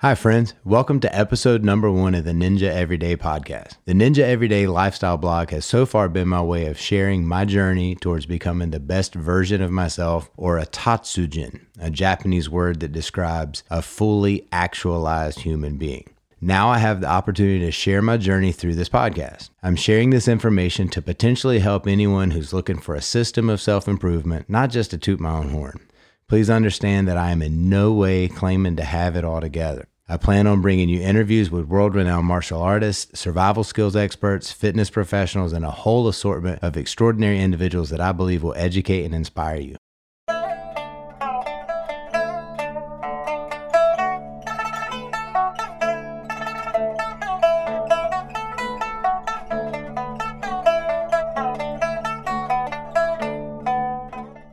Hi, friends. Welcome to episode number one of the Ninja Everyday podcast. The Ninja Everyday lifestyle blog has so far been my way of sharing my journey towards becoming the best version of myself, or a tatsujin, a Japanese word that describes a fully actualized human being. Now I have the opportunity to share my journey through this podcast. I'm sharing this information to potentially help anyone who's looking for a system of self improvement, not just to toot my own horn. Please understand that I am in no way claiming to have it all together. I plan on bringing you interviews with world renowned martial artists, survival skills experts, fitness professionals, and a whole assortment of extraordinary individuals that I believe will educate and inspire you.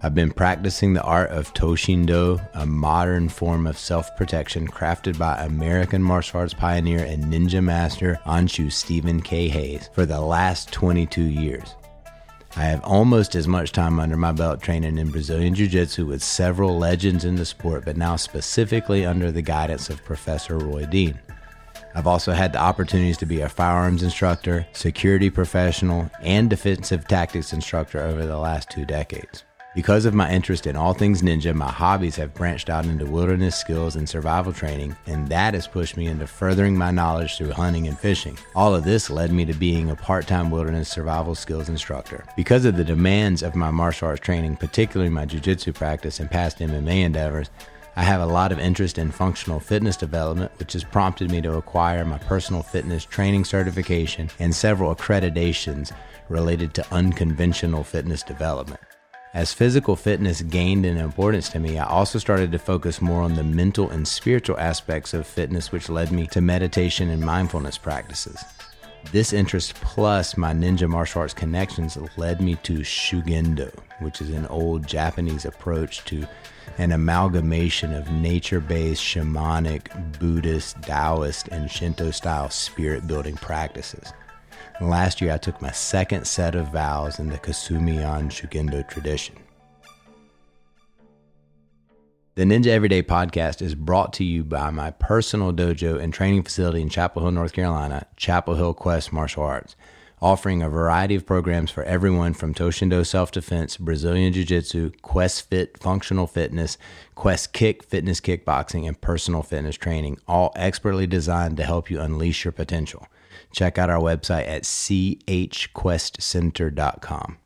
I've been practicing the art of Toshindo, a modern form of self protection crafted by American martial arts pioneer and ninja master Anshu Stephen K. Hayes for the last 22 years. I have almost as much time under my belt training in Brazilian Jiu Jitsu with several legends in the sport, but now specifically under the guidance of Professor Roy Dean. I've also had the opportunities to be a firearms instructor, security professional, and defensive tactics instructor over the last two decades. Because of my interest in all things ninja, my hobbies have branched out into wilderness skills and survival training, and that has pushed me into furthering my knowledge through hunting and fishing. All of this led me to being a part time wilderness survival skills instructor. Because of the demands of my martial arts training, particularly my jiu jitsu practice and past MMA endeavors, I have a lot of interest in functional fitness development, which has prompted me to acquire my personal fitness training certification and several accreditations related to unconventional fitness development. As physical fitness gained in importance to me, I also started to focus more on the mental and spiritual aspects of fitness, which led me to meditation and mindfulness practices. This interest plus my ninja martial arts connections led me to Shugendo, which is an old Japanese approach to an amalgamation of nature based shamanic, Buddhist, Taoist, and Shinto style spirit building practices. Last year, I took my second set of vows in the Kasumian Shugendo tradition. The Ninja Everyday podcast is brought to you by my personal dojo and training facility in Chapel Hill, North Carolina, Chapel Hill Quest Martial Arts, offering a variety of programs for everyone from Toshindo self defense, Brazilian Jiu Jitsu, Quest Fit functional fitness, Quest Kick fitness kickboxing, and personal fitness training, all expertly designed to help you unleash your potential. Check out our website at chquestcenter.com.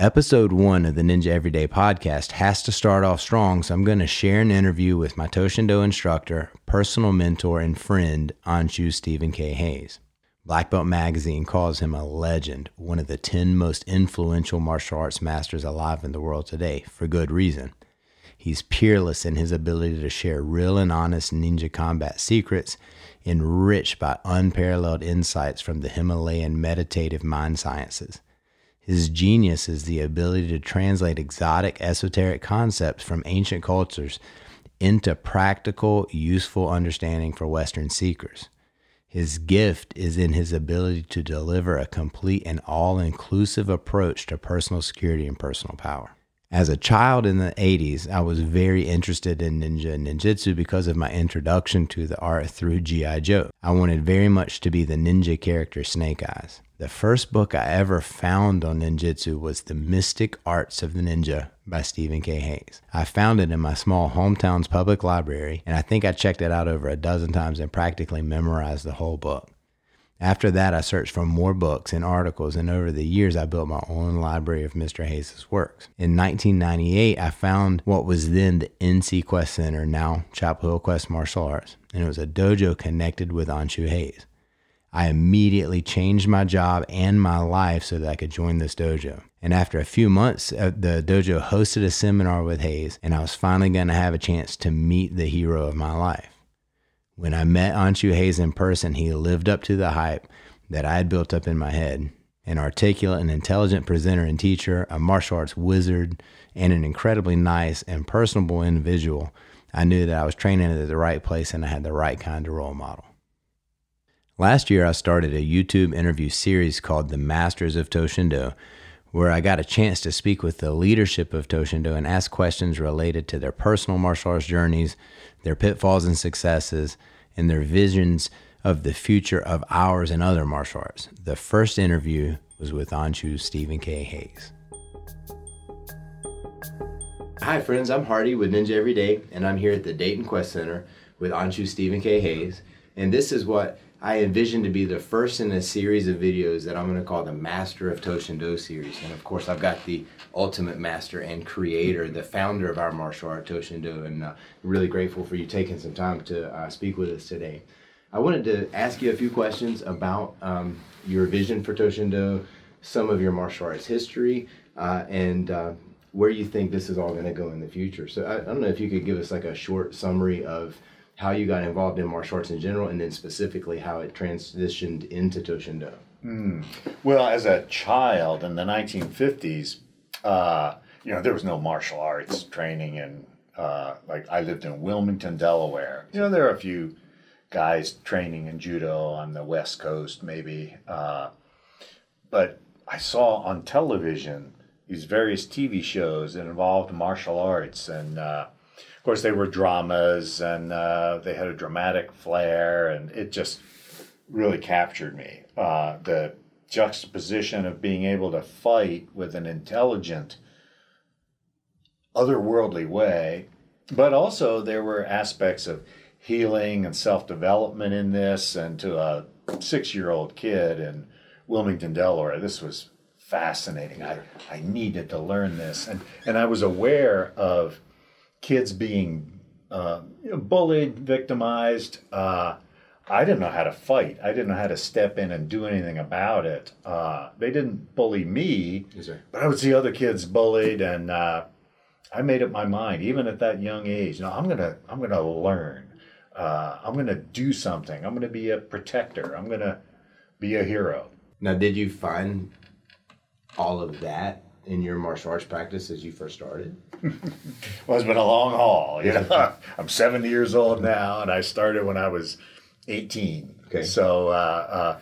Episode one of the Ninja Everyday podcast has to start off strong, so I'm going to share an interview with my Toshindo instructor, personal mentor, and friend, Anshu Stephen K. Hayes. Black Belt Magazine calls him a legend, one of the 10 most influential martial arts masters alive in the world today, for good reason. He's peerless in his ability to share real and honest ninja combat secrets enriched by unparalleled insights from the Himalayan meditative mind sciences. His genius is the ability to translate exotic esoteric concepts from ancient cultures into practical, useful understanding for Western seekers. His gift is in his ability to deliver a complete and all inclusive approach to personal security and personal power. As a child in the 80s, I was very interested in ninja and ninjutsu because of my introduction to the art through G.I. Joe. I wanted very much to be the ninja character Snake Eyes. The first book I ever found on ninjutsu was The Mystic Arts of the Ninja by Stephen K. Hayes. I found it in my small hometown's public library, and I think I checked it out over a dozen times and practically memorized the whole book. After that, I searched for more books and articles, and over the years, I built my own library of Mr. Hayes' works. In 1998, I found what was then the NC Quest Center, now Chapel Hill Quest Martial Arts, and it was a dojo connected with Anshu Hayes. I immediately changed my job and my life so that I could join this dojo. And after a few months, uh, the dojo hosted a seminar with Hayes, and I was finally going to have a chance to meet the hero of my life. When I met Anshu Hayes in person, he lived up to the hype that I had built up in my head. An articulate and intelligent presenter and teacher, a martial arts wizard, and an incredibly nice and personable individual, I knew that I was training at the right place and I had the right kind of role model. Last year, I started a YouTube interview series called The Masters of Toshindo, where I got a chance to speak with the leadership of Toshindo and ask questions related to their personal martial arts journeys, their pitfalls and successes, and their visions of the future of ours and other martial arts. The first interview was with Anshu Stephen K. Hayes. Hi, friends. I'm Hardy with Ninja Every Day, and I'm here at the Dayton Quest Center with Anshu Stephen K. Hayes. And this is what I envision to be the first in a series of videos that I'm going to call the Master of Toshindo series. And of course, I've got the ultimate master and creator, the founder of our martial art, Toshindo, and uh, really grateful for you taking some time to uh, speak with us today. I wanted to ask you a few questions about um, your vision for Toshindo, some of your martial arts history, uh, and uh, where you think this is all going to go in the future. So I, I, don't know if you could give us like a short summary of how you got involved in martial arts in general, and then specifically how it transitioned into Toshindo. Mm. Well, as a child in the 1950s, uh, you know, there was no martial arts training, and uh, like I lived in Wilmington, Delaware. You know, there are a few guys training in judo on the West Coast, maybe, uh, but I saw on television these various TV shows that involved martial arts, and uh, of course they were dramas, and uh, they had a dramatic flair, and it just really captured me. Uh, the juxtaposition of being able to fight with an intelligent, otherworldly way, but also there were aspects of healing and self development in this, and to a six year old kid in Wilmington, Delaware, this was fascinating. I, I needed to learn this. And, and I was aware of kids being uh, bullied, victimized. Uh, I didn't know how to fight. I didn't know how to step in and do anything about it. Uh, they didn't bully me, yes, but I would see other kids bullied, and uh, I made up my mind, even at that young age. No, I'm gonna, I'm gonna learn. Uh, I'm gonna do something. I'm gonna be a protector. I'm gonna be a hero. Now, did you find all of that in your martial arts practice as you first started? well, it's been a long haul. You know, I'm 70 years old now, and I started when I was 18. Okay. So uh, uh,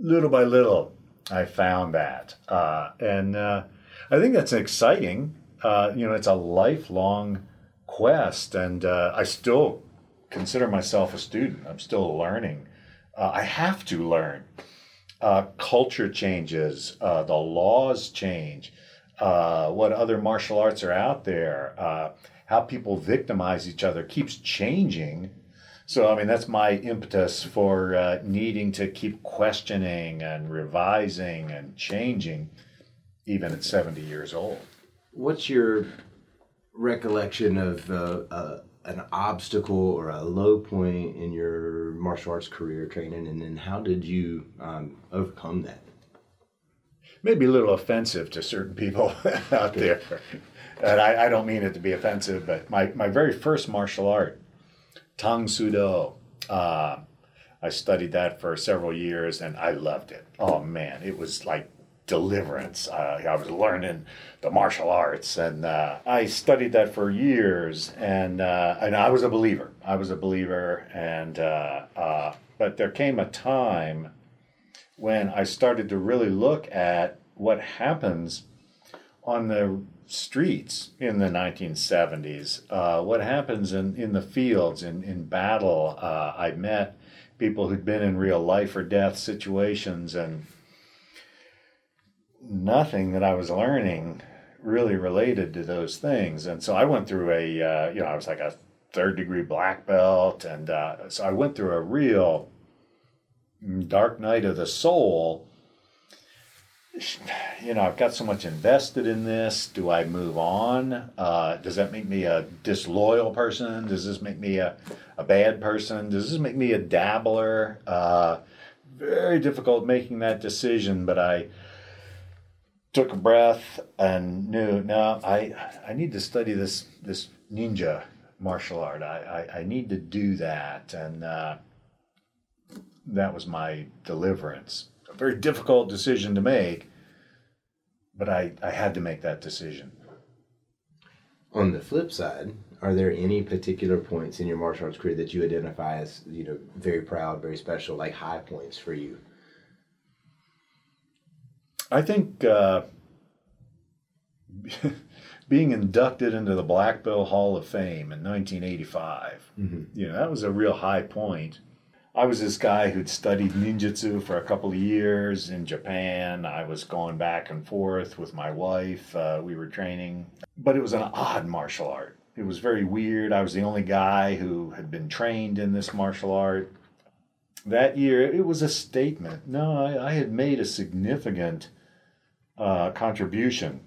little by little, I found that, uh, and uh, I think that's exciting. Uh, you know, it's a lifelong quest, and uh, I still consider myself a student. I'm still learning. I have to learn uh, culture changes, uh, the laws change, uh, what other martial arts are out there, uh, how people victimize each other keeps changing. So, I mean, that's my impetus for uh, needing to keep questioning and revising and changing, even at 70 years old. What's your recollection of uh, an obstacle or a low point in your martial arts career training, and then how did you um, overcome that? Maybe a little offensive to certain people out there, and I, I, don't mean it to be offensive, but my, my very first martial art, Tang Soo Do, uh, I studied that for several years, and I loved it. Oh man, it was like deliverance. Uh, I was learning the martial arts, and uh, I studied that for years. And uh, and I was a believer. I was a believer, and uh, uh, but there came a time when I started to really look at what happens on the streets in the 1970s. Uh, what happens in, in the fields, in, in battle. I met people who'd been in real life or death situations and nothing that I was learning really related to those things. And so I went through a, uh, you know, I was like a third degree black belt. And uh, so I went through a real dark night of the soul. You know, I've got so much invested in this. Do I move on? Uh, does that make me a disloyal person? Does this make me a, a bad person? Does this make me a dabbler? Uh, very difficult making that decision, but I, took a breath and knew now I I need to study this this ninja martial art. I I, I need to do that, and uh, that was my deliverance. A very difficult decision to make, but I I had to make that decision. On the flip side, are there any particular points in your martial arts career that you identify as you know very proud, very special, like high points for you? I think uh, being inducted into the Black Belt Hall of Fame in 1985. Mm-hmm. You know, that was a real high point. I was this guy who'd studied ninjutsu for a couple of years in Japan. I was going back and forth with my wife. Uh, we were training, but it was an odd martial art. It was very weird. I was the only guy who had been trained in this martial art. That year, it was a statement. No, I, I had made a significant uh, contribution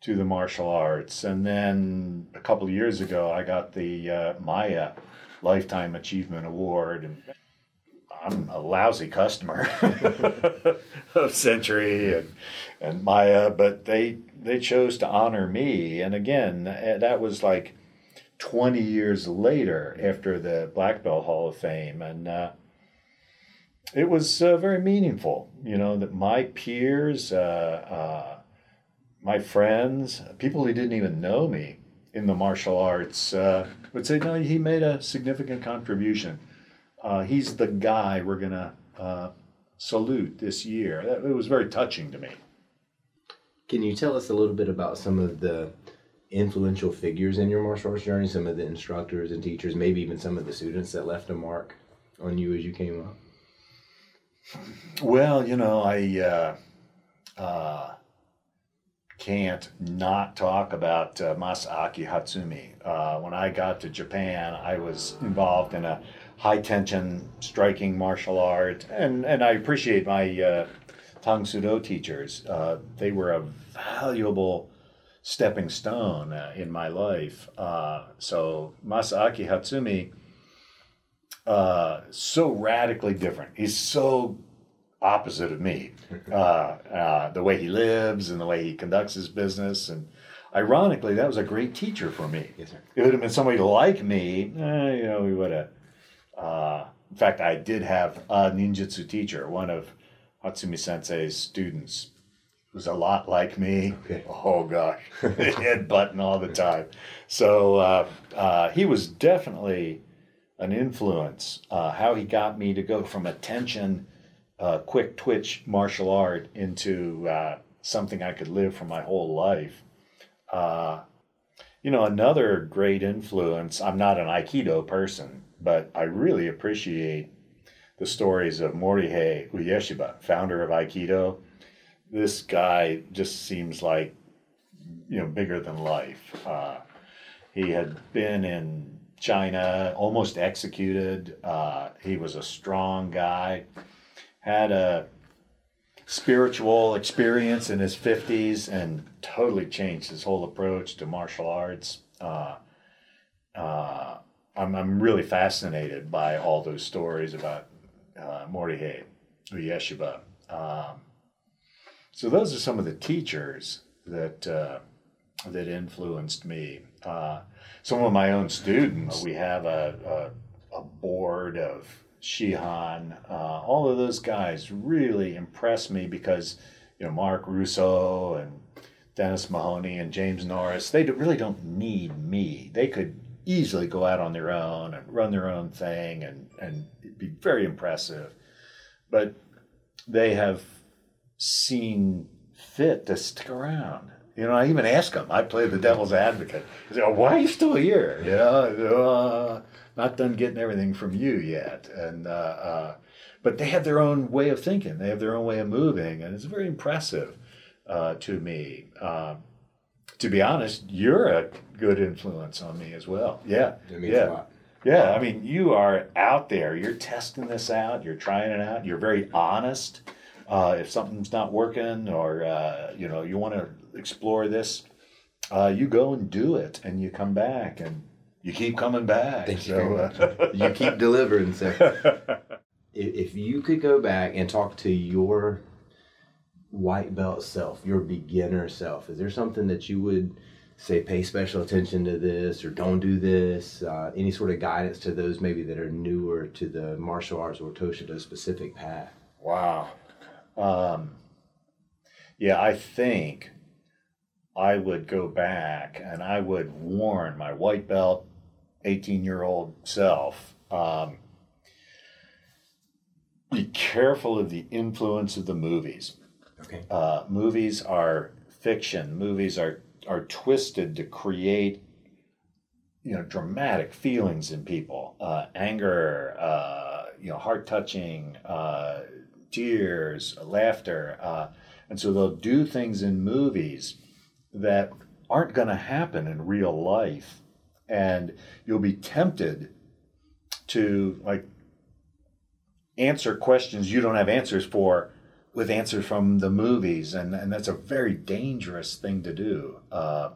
to the martial arts. And then a couple of years ago, I got the uh, MAIA Lifetime Achievement Award. And I'm a lousy customer of Century and, and MAIA, but they they chose to honor me. And again, that was like 20 years later after the Black Belt Hall of Fame. And uh, it was uh, very meaningful, you know, that my peers, uh, uh my friends, people who didn't even know me in the martial arts uh, would say, no, he made a significant contribution. Uh, he's the guy we're going to salute this year. That, it was very touching to me. Can you tell us a little bit about some of the influential figures in your martial arts journey, some of the instructors and teachers, maybe even some of the students that left a mark on you as you came up? Well, you know, I uh, uh, can't not talk about uh, Masaaki Hatsumi. Uh, when I got to Japan, I was involved in a high tension striking martial art, and, and I appreciate my uh, Tang Soo Do teachers. Uh, they were a valuable stepping stone uh, in my life. So Masaaki Hatsumi, uh, so radically different. He's so opposite of me. Uh, uh, the way he lives and the way he conducts his business, and ironically, that was a great teacher for me. Yes, sir. It had been somebody like me, eh, you know, we would have. Uh, in fact, I did have a ninjutsu teacher, one of Hatsumi Sensei's students was a lot like me. Okay. Oh gosh, head button all the time. So uh, uh, he was definitely an influence. Uh, how he got me to go from attention, uh, quick twitch martial art into uh, something I could live for my whole life. Uh, you know, another great influence. I'm not an Aikido person, but I really appreciate the stories of Morihei Ueshiba, founder of Aikido. This guy just seems like, you know, bigger than life. Uh, he had been in China, almost executed. Uh, he was a strong guy, had a spiritual experience in his 50s and totally changed his whole approach to martial arts. Uh, uh, I'm, I'm really fascinated by all those stories about uh, Morihei Ueshiba. Um, so those are some of the teachers that uh, that influenced me. Uh, some of my own students. We have a, a, a board of Shihan. Uh, all of those guys really impress me because you know Mark Russo and Dennis Mahoney and James Norris. They really don't need me. They could easily go out on their own and run their own thing and and be very impressive. But they have seen fit to stick around. You know, I even ask them. I play the devil's advocate. I say, oh, "Why are you still here?" You know, uh, not done getting everything from you yet. And uh, uh, but they have their own way of thinking. They have their own way of moving, and it's very impressive uh, to me. Um, to be honest, you're a good influence on me as well. Yeah, yeah. Yeah, I mean, you are out there. You're testing this out. You're trying it out. You're very honest. Uh, if something's not working, or uh, you know, you want to explore this, uh, you go and do it, and you come back, and you keep coming back. Thank you So, very uh, You keep delivering, if, if you could go back and talk to your white belt self, your beginner self, is there something that you would say pay special attention to this or don't do this? Uh, any sort of guidance to those maybe that are newer to the martial arts or Toshindo specific path? Wow. Um, yeah, I think I would go back and I would warn my white belt, 18 year old self um, be careful of the influence of the movies. Okay. Uh, movies are fiction. Movies are are twisted to create you know dramatic feelings in people, uh, anger, uh, you know, heart touching, uh, tears, laughter, uh, and so they'll do things in movies that aren't going to happen in real life, and you'll be tempted to like answer questions you don't have answers for with answers from the movies, and, and that's a very dangerous thing to do. Uh,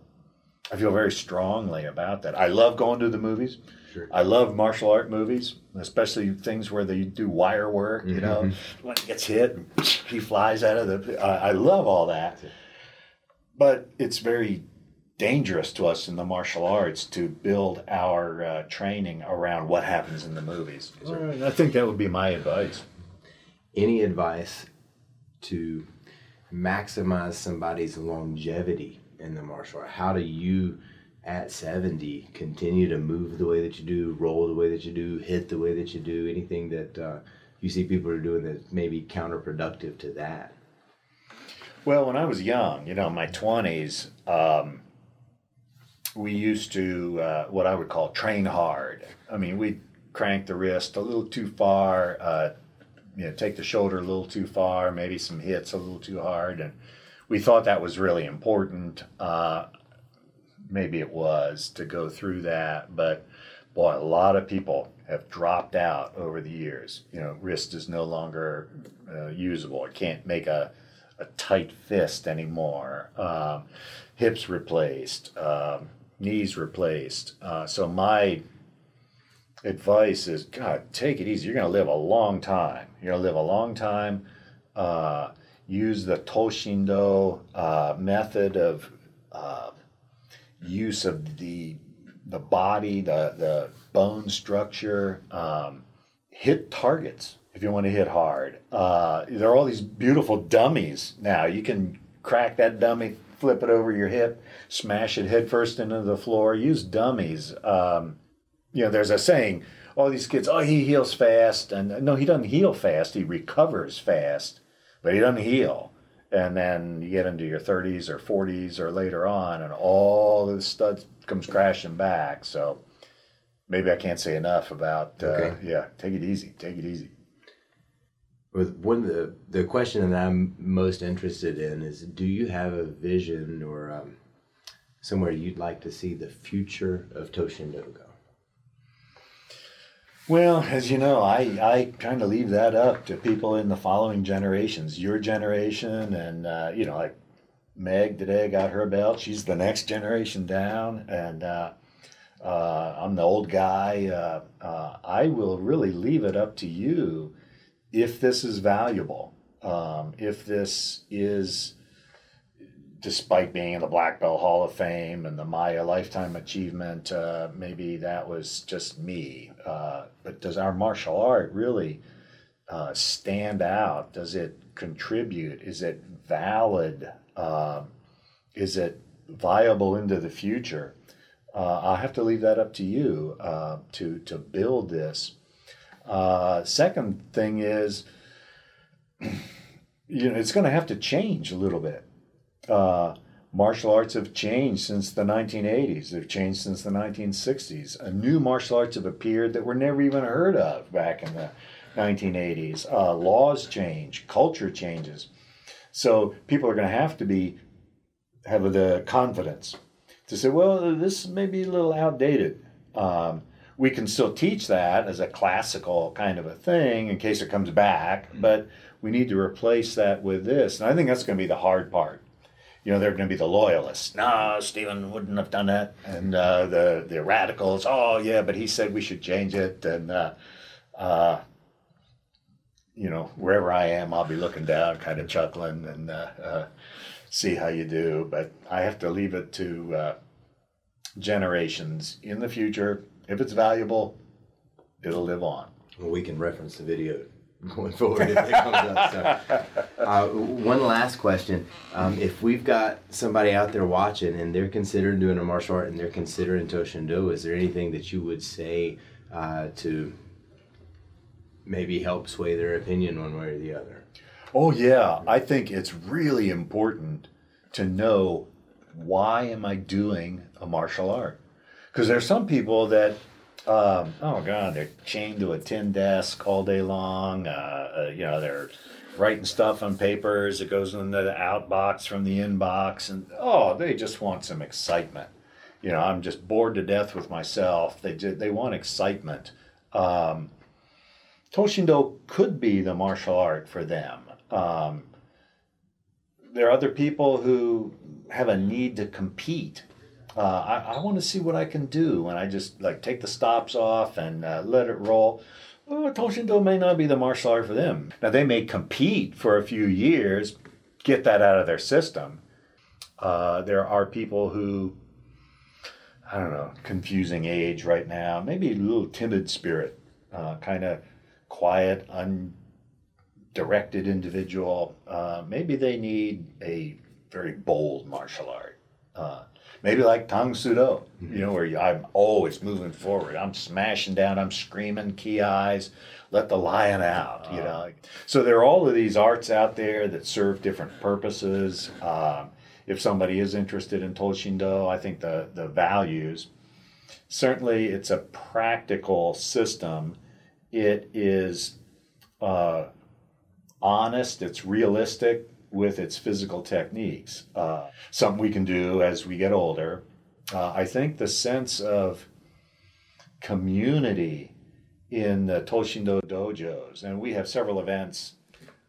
I feel very strongly about that. I love going to the movies. Sure. I love martial art movies, especially things where they do wire work. You know, mm-hmm. when he gets hit, he flies out of the. I love all that, but it's very dangerous to us in the martial arts to build our uh, training around what happens in the movies. I think that would be my advice. Any advice to maximize somebody's longevity in the martial art? How do you, at 70, continue to move the way that you do, roll the way that you do, hit the way that you do? Anything that uh, you see people are doing that may be counterproductive to that? Well, when I was young, you know, my 20s, um, we used to uh, what I would call train hard. I mean, we'd crank the wrist a little too far, uh, you know, take the shoulder a little too far, maybe some hits a little too hard, and we thought that was really important. Uh, maybe it was to go through that, but boy, a lot of people have dropped out over the years. You know, wrist is no longer uh, usable. It can't make a a tight fist anymore. Um, hips replaced. Um, knees replaced. Uh, so my advice is, God, take it easy. You're going to live a long time. You're going to live a long time. Uh, use the Toshindo uh, method of uh, use of the the body, the the bone structure. Um, hit targets if you want to hit hard. Uh, there are all these beautiful dummies now. You can crack that dummy flip it over your hip, smash it headfirst into the floor. Use dummies. Um, you know, there's a saying, All these kids, oh, he heals fast," and no, he doesn't heal fast. He recovers fast, but he doesn't heal. And then you get into your 30s or 40s or later on, and all this stuff comes crashing back. So maybe I can't say enough about. Uh, okay. Yeah, take it easy. Take it easy one the the question that I'm most interested in is do you have a vision or um, somewhere you'd like to see the future of Toshindo go? Well, as you know, I, I kind of leave that up to people in the following generations, your generation, and uh, you know, like Meg today got her belt. She's the next generation down, and uh, uh, I'm the old guy. Uh, uh, I will really leave it up to you if this is valuable, um, if this is, despite being in the Black Belt Hall of Fame and the MAIA Lifetime Achievement, uh, maybe that was just me. Uh, but does our martial art really uh, stand out? Does it contribute? Is it valid? Um, is it viable into the future? Uh, I'll have to leave that up to you uh, to to build this. Uh, second thing is, you know, it's going to have to change a little bit. Uh, martial arts have changed since the 1980s. They've changed since the 1960s. A new martial arts have appeared that were never even heard of back in the 1980s. Uh, laws change, culture changes. So people are going to have to be have the confidence to say, well, this may be a little outdated. Um, we can still teach that as a classical kind of a thing in case it comes back, mm-hmm. but we need to replace that with this. And I think that's going to be the hard part. You know, they're going to be the loyalists. No, Stephen wouldn't have done that. And uh, the, the radicals, oh, yeah, but he said we should change it. And, uh, uh, you know, wherever I am, I'll be looking down, kind of chuckling and uh, uh, see how you do. But I have to leave it to uh, generations in the future if it's valuable, it'll live on. Well, we can reference the video going forward if it comes up. So, uh, one last question: um, If we've got somebody out there watching and they're considering doing a martial art and they're considering Toshindo, is there anything that you would say uh, to maybe help sway their opinion one way or the other? Oh yeah, I think it's really important to know why am I doing a martial art? Because there's some people that, um, oh God, they're chained to a tin desk all day long. Uh, uh, you know, they're writing stuff on papers. It goes in the outbox from the inbox, and oh, they just want some excitement. You know, I'm just bored to death with myself. They they want excitement. Um, Toshindo could be the martial art for them. Um, there are other people who have a need to compete. Uh, I, I want to see what I can do, and I just like take the stops off and uh, let it roll. Well, Toshindo may not be the martial art for them. Now they may compete for a few years, get that out of their system. Uh, there are people who, I don't know, confusing age right now, maybe a little timid spirit, uh, kind of quiet, undirected individual. Uh, maybe they need a very bold martial art. Uh, maybe like Tang Soo Do, you know, where you, I'm always moving forward. I'm smashing down, I'm screaming, kiais, let the lion out, you know. So there are all of these arts out there that serve different purposes. Um, if somebody is interested in Toshindo, I think the, the values, certainly it's a practical system. It is uh, honest, it's realistic, with its physical techniques. Uh, something we can do as we get older. Uh, I think the sense of community in the Toshindo dojos, and we have several events.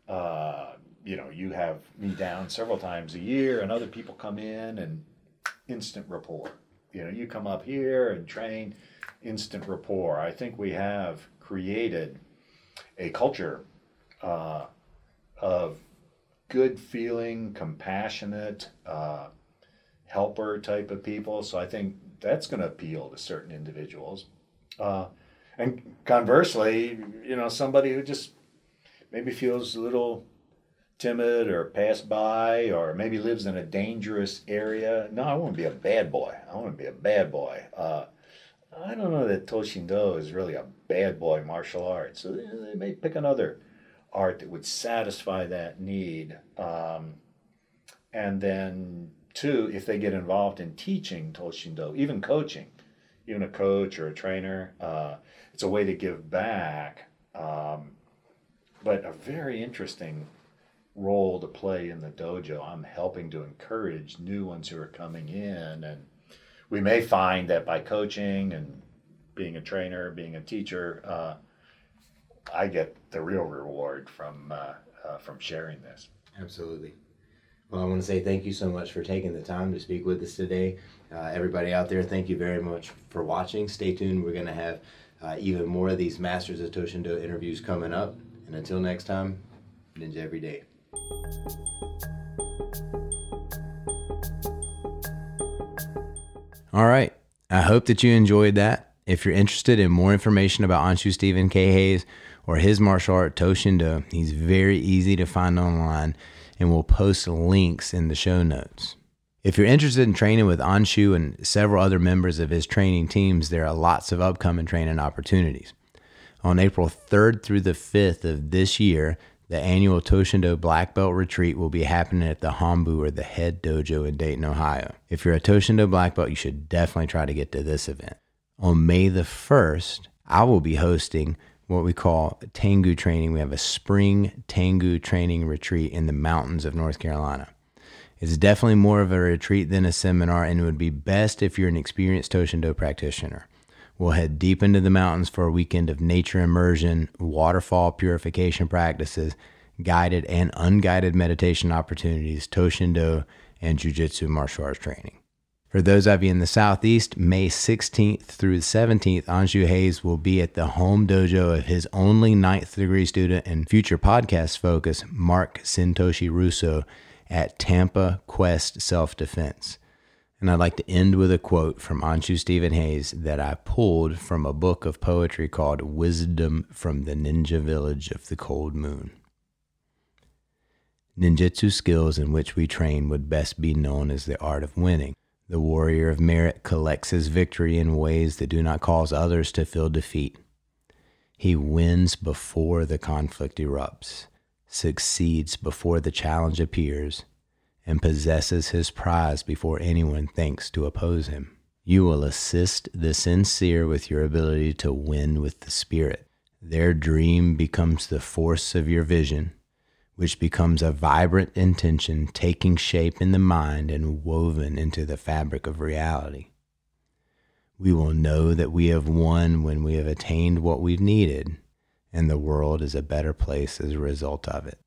Uh, you know, you have me down several times a year, and other people come in and instant rapport. You know, you come up here and train, instant rapport. I think we have created a culture uh, of good feeling, compassionate, uh, helper type of people. So I think that's going to appeal to certain individuals. Uh, and conversely, you know, somebody who just maybe feels a little timid or pass by or maybe lives in a dangerous area. No, I want to be a bad boy. I want to be a bad boy. Uh, I don't know that Toshindo is really a bad boy martial art. So they, they may pick another art that would satisfy that need. Um, and then, two, if they get involved in teaching Toshindo, even coaching, even a coach or a trainer, uh, it's a way to give back. Um, but a very interesting role to play in the dojo. I'm helping to encourage new ones who are coming in. And we may find that by coaching and being a trainer, being a teacher, uh, I get the real reward from uh, uh, from sharing this. Absolutely. Well, I want to say thank you so much for taking the time to speak with us today. Uh, everybody out there, thank you very much for watching. Stay tuned. We're going to have uh, even more of these Masters of Toshindo interviews coming up. And until next time, Ninja Every Day. All right. I hope that you enjoyed that. If you're interested in more information about Anshu Stephen K. Hayes or his martial art Toshindo. He's very easy to find online and we'll post links in the show notes. If you're interested in training with Anshu and several other members of his training teams, there are lots of upcoming training opportunities. On April 3rd through the 5th of this year, the annual Toshindo Black Belt Retreat will be happening at the Hombu or the Head Dojo in Dayton, Ohio. If you're a Toshindo Black Belt, you should definitely try to get to this event. On May the 1st, I will be hosting what we call Tengu training. We have a spring Tengu training retreat in the mountains of North Carolina. It's definitely more of a retreat than a seminar, and it would be best if you're an experienced Toshindo practitioner. We'll head deep into the mountains for a weekend of nature immersion, waterfall purification practices, guided and unguided meditation opportunities, Toshindo, and Jiu Jitsu martial arts training. For those of you in the Southeast, May 16th through the 17th, Anshu Hayes will be at the home dojo of his only ninth degree student and future podcast focus, Mark Sintoshi Russo, at Tampa Quest Self Defense. And I'd like to end with a quote from Anshu Stephen Hayes that I pulled from a book of poetry called Wisdom from the Ninja Village of the Cold Moon. Ninjutsu skills in which we train would best be known as the art of winning. The warrior of merit collects his victory in ways that do not cause others to feel defeat. He wins before the conflict erupts, succeeds before the challenge appears, and possesses his prize before anyone thinks to oppose him. You will assist the sincere with your ability to win with the Spirit. Their dream becomes the force of your vision, which becomes a vibrant intention taking shape in the mind and woven into the fabric of reality. We will know that we have won when we have attained what we've needed, and the world is a better place as a result of it.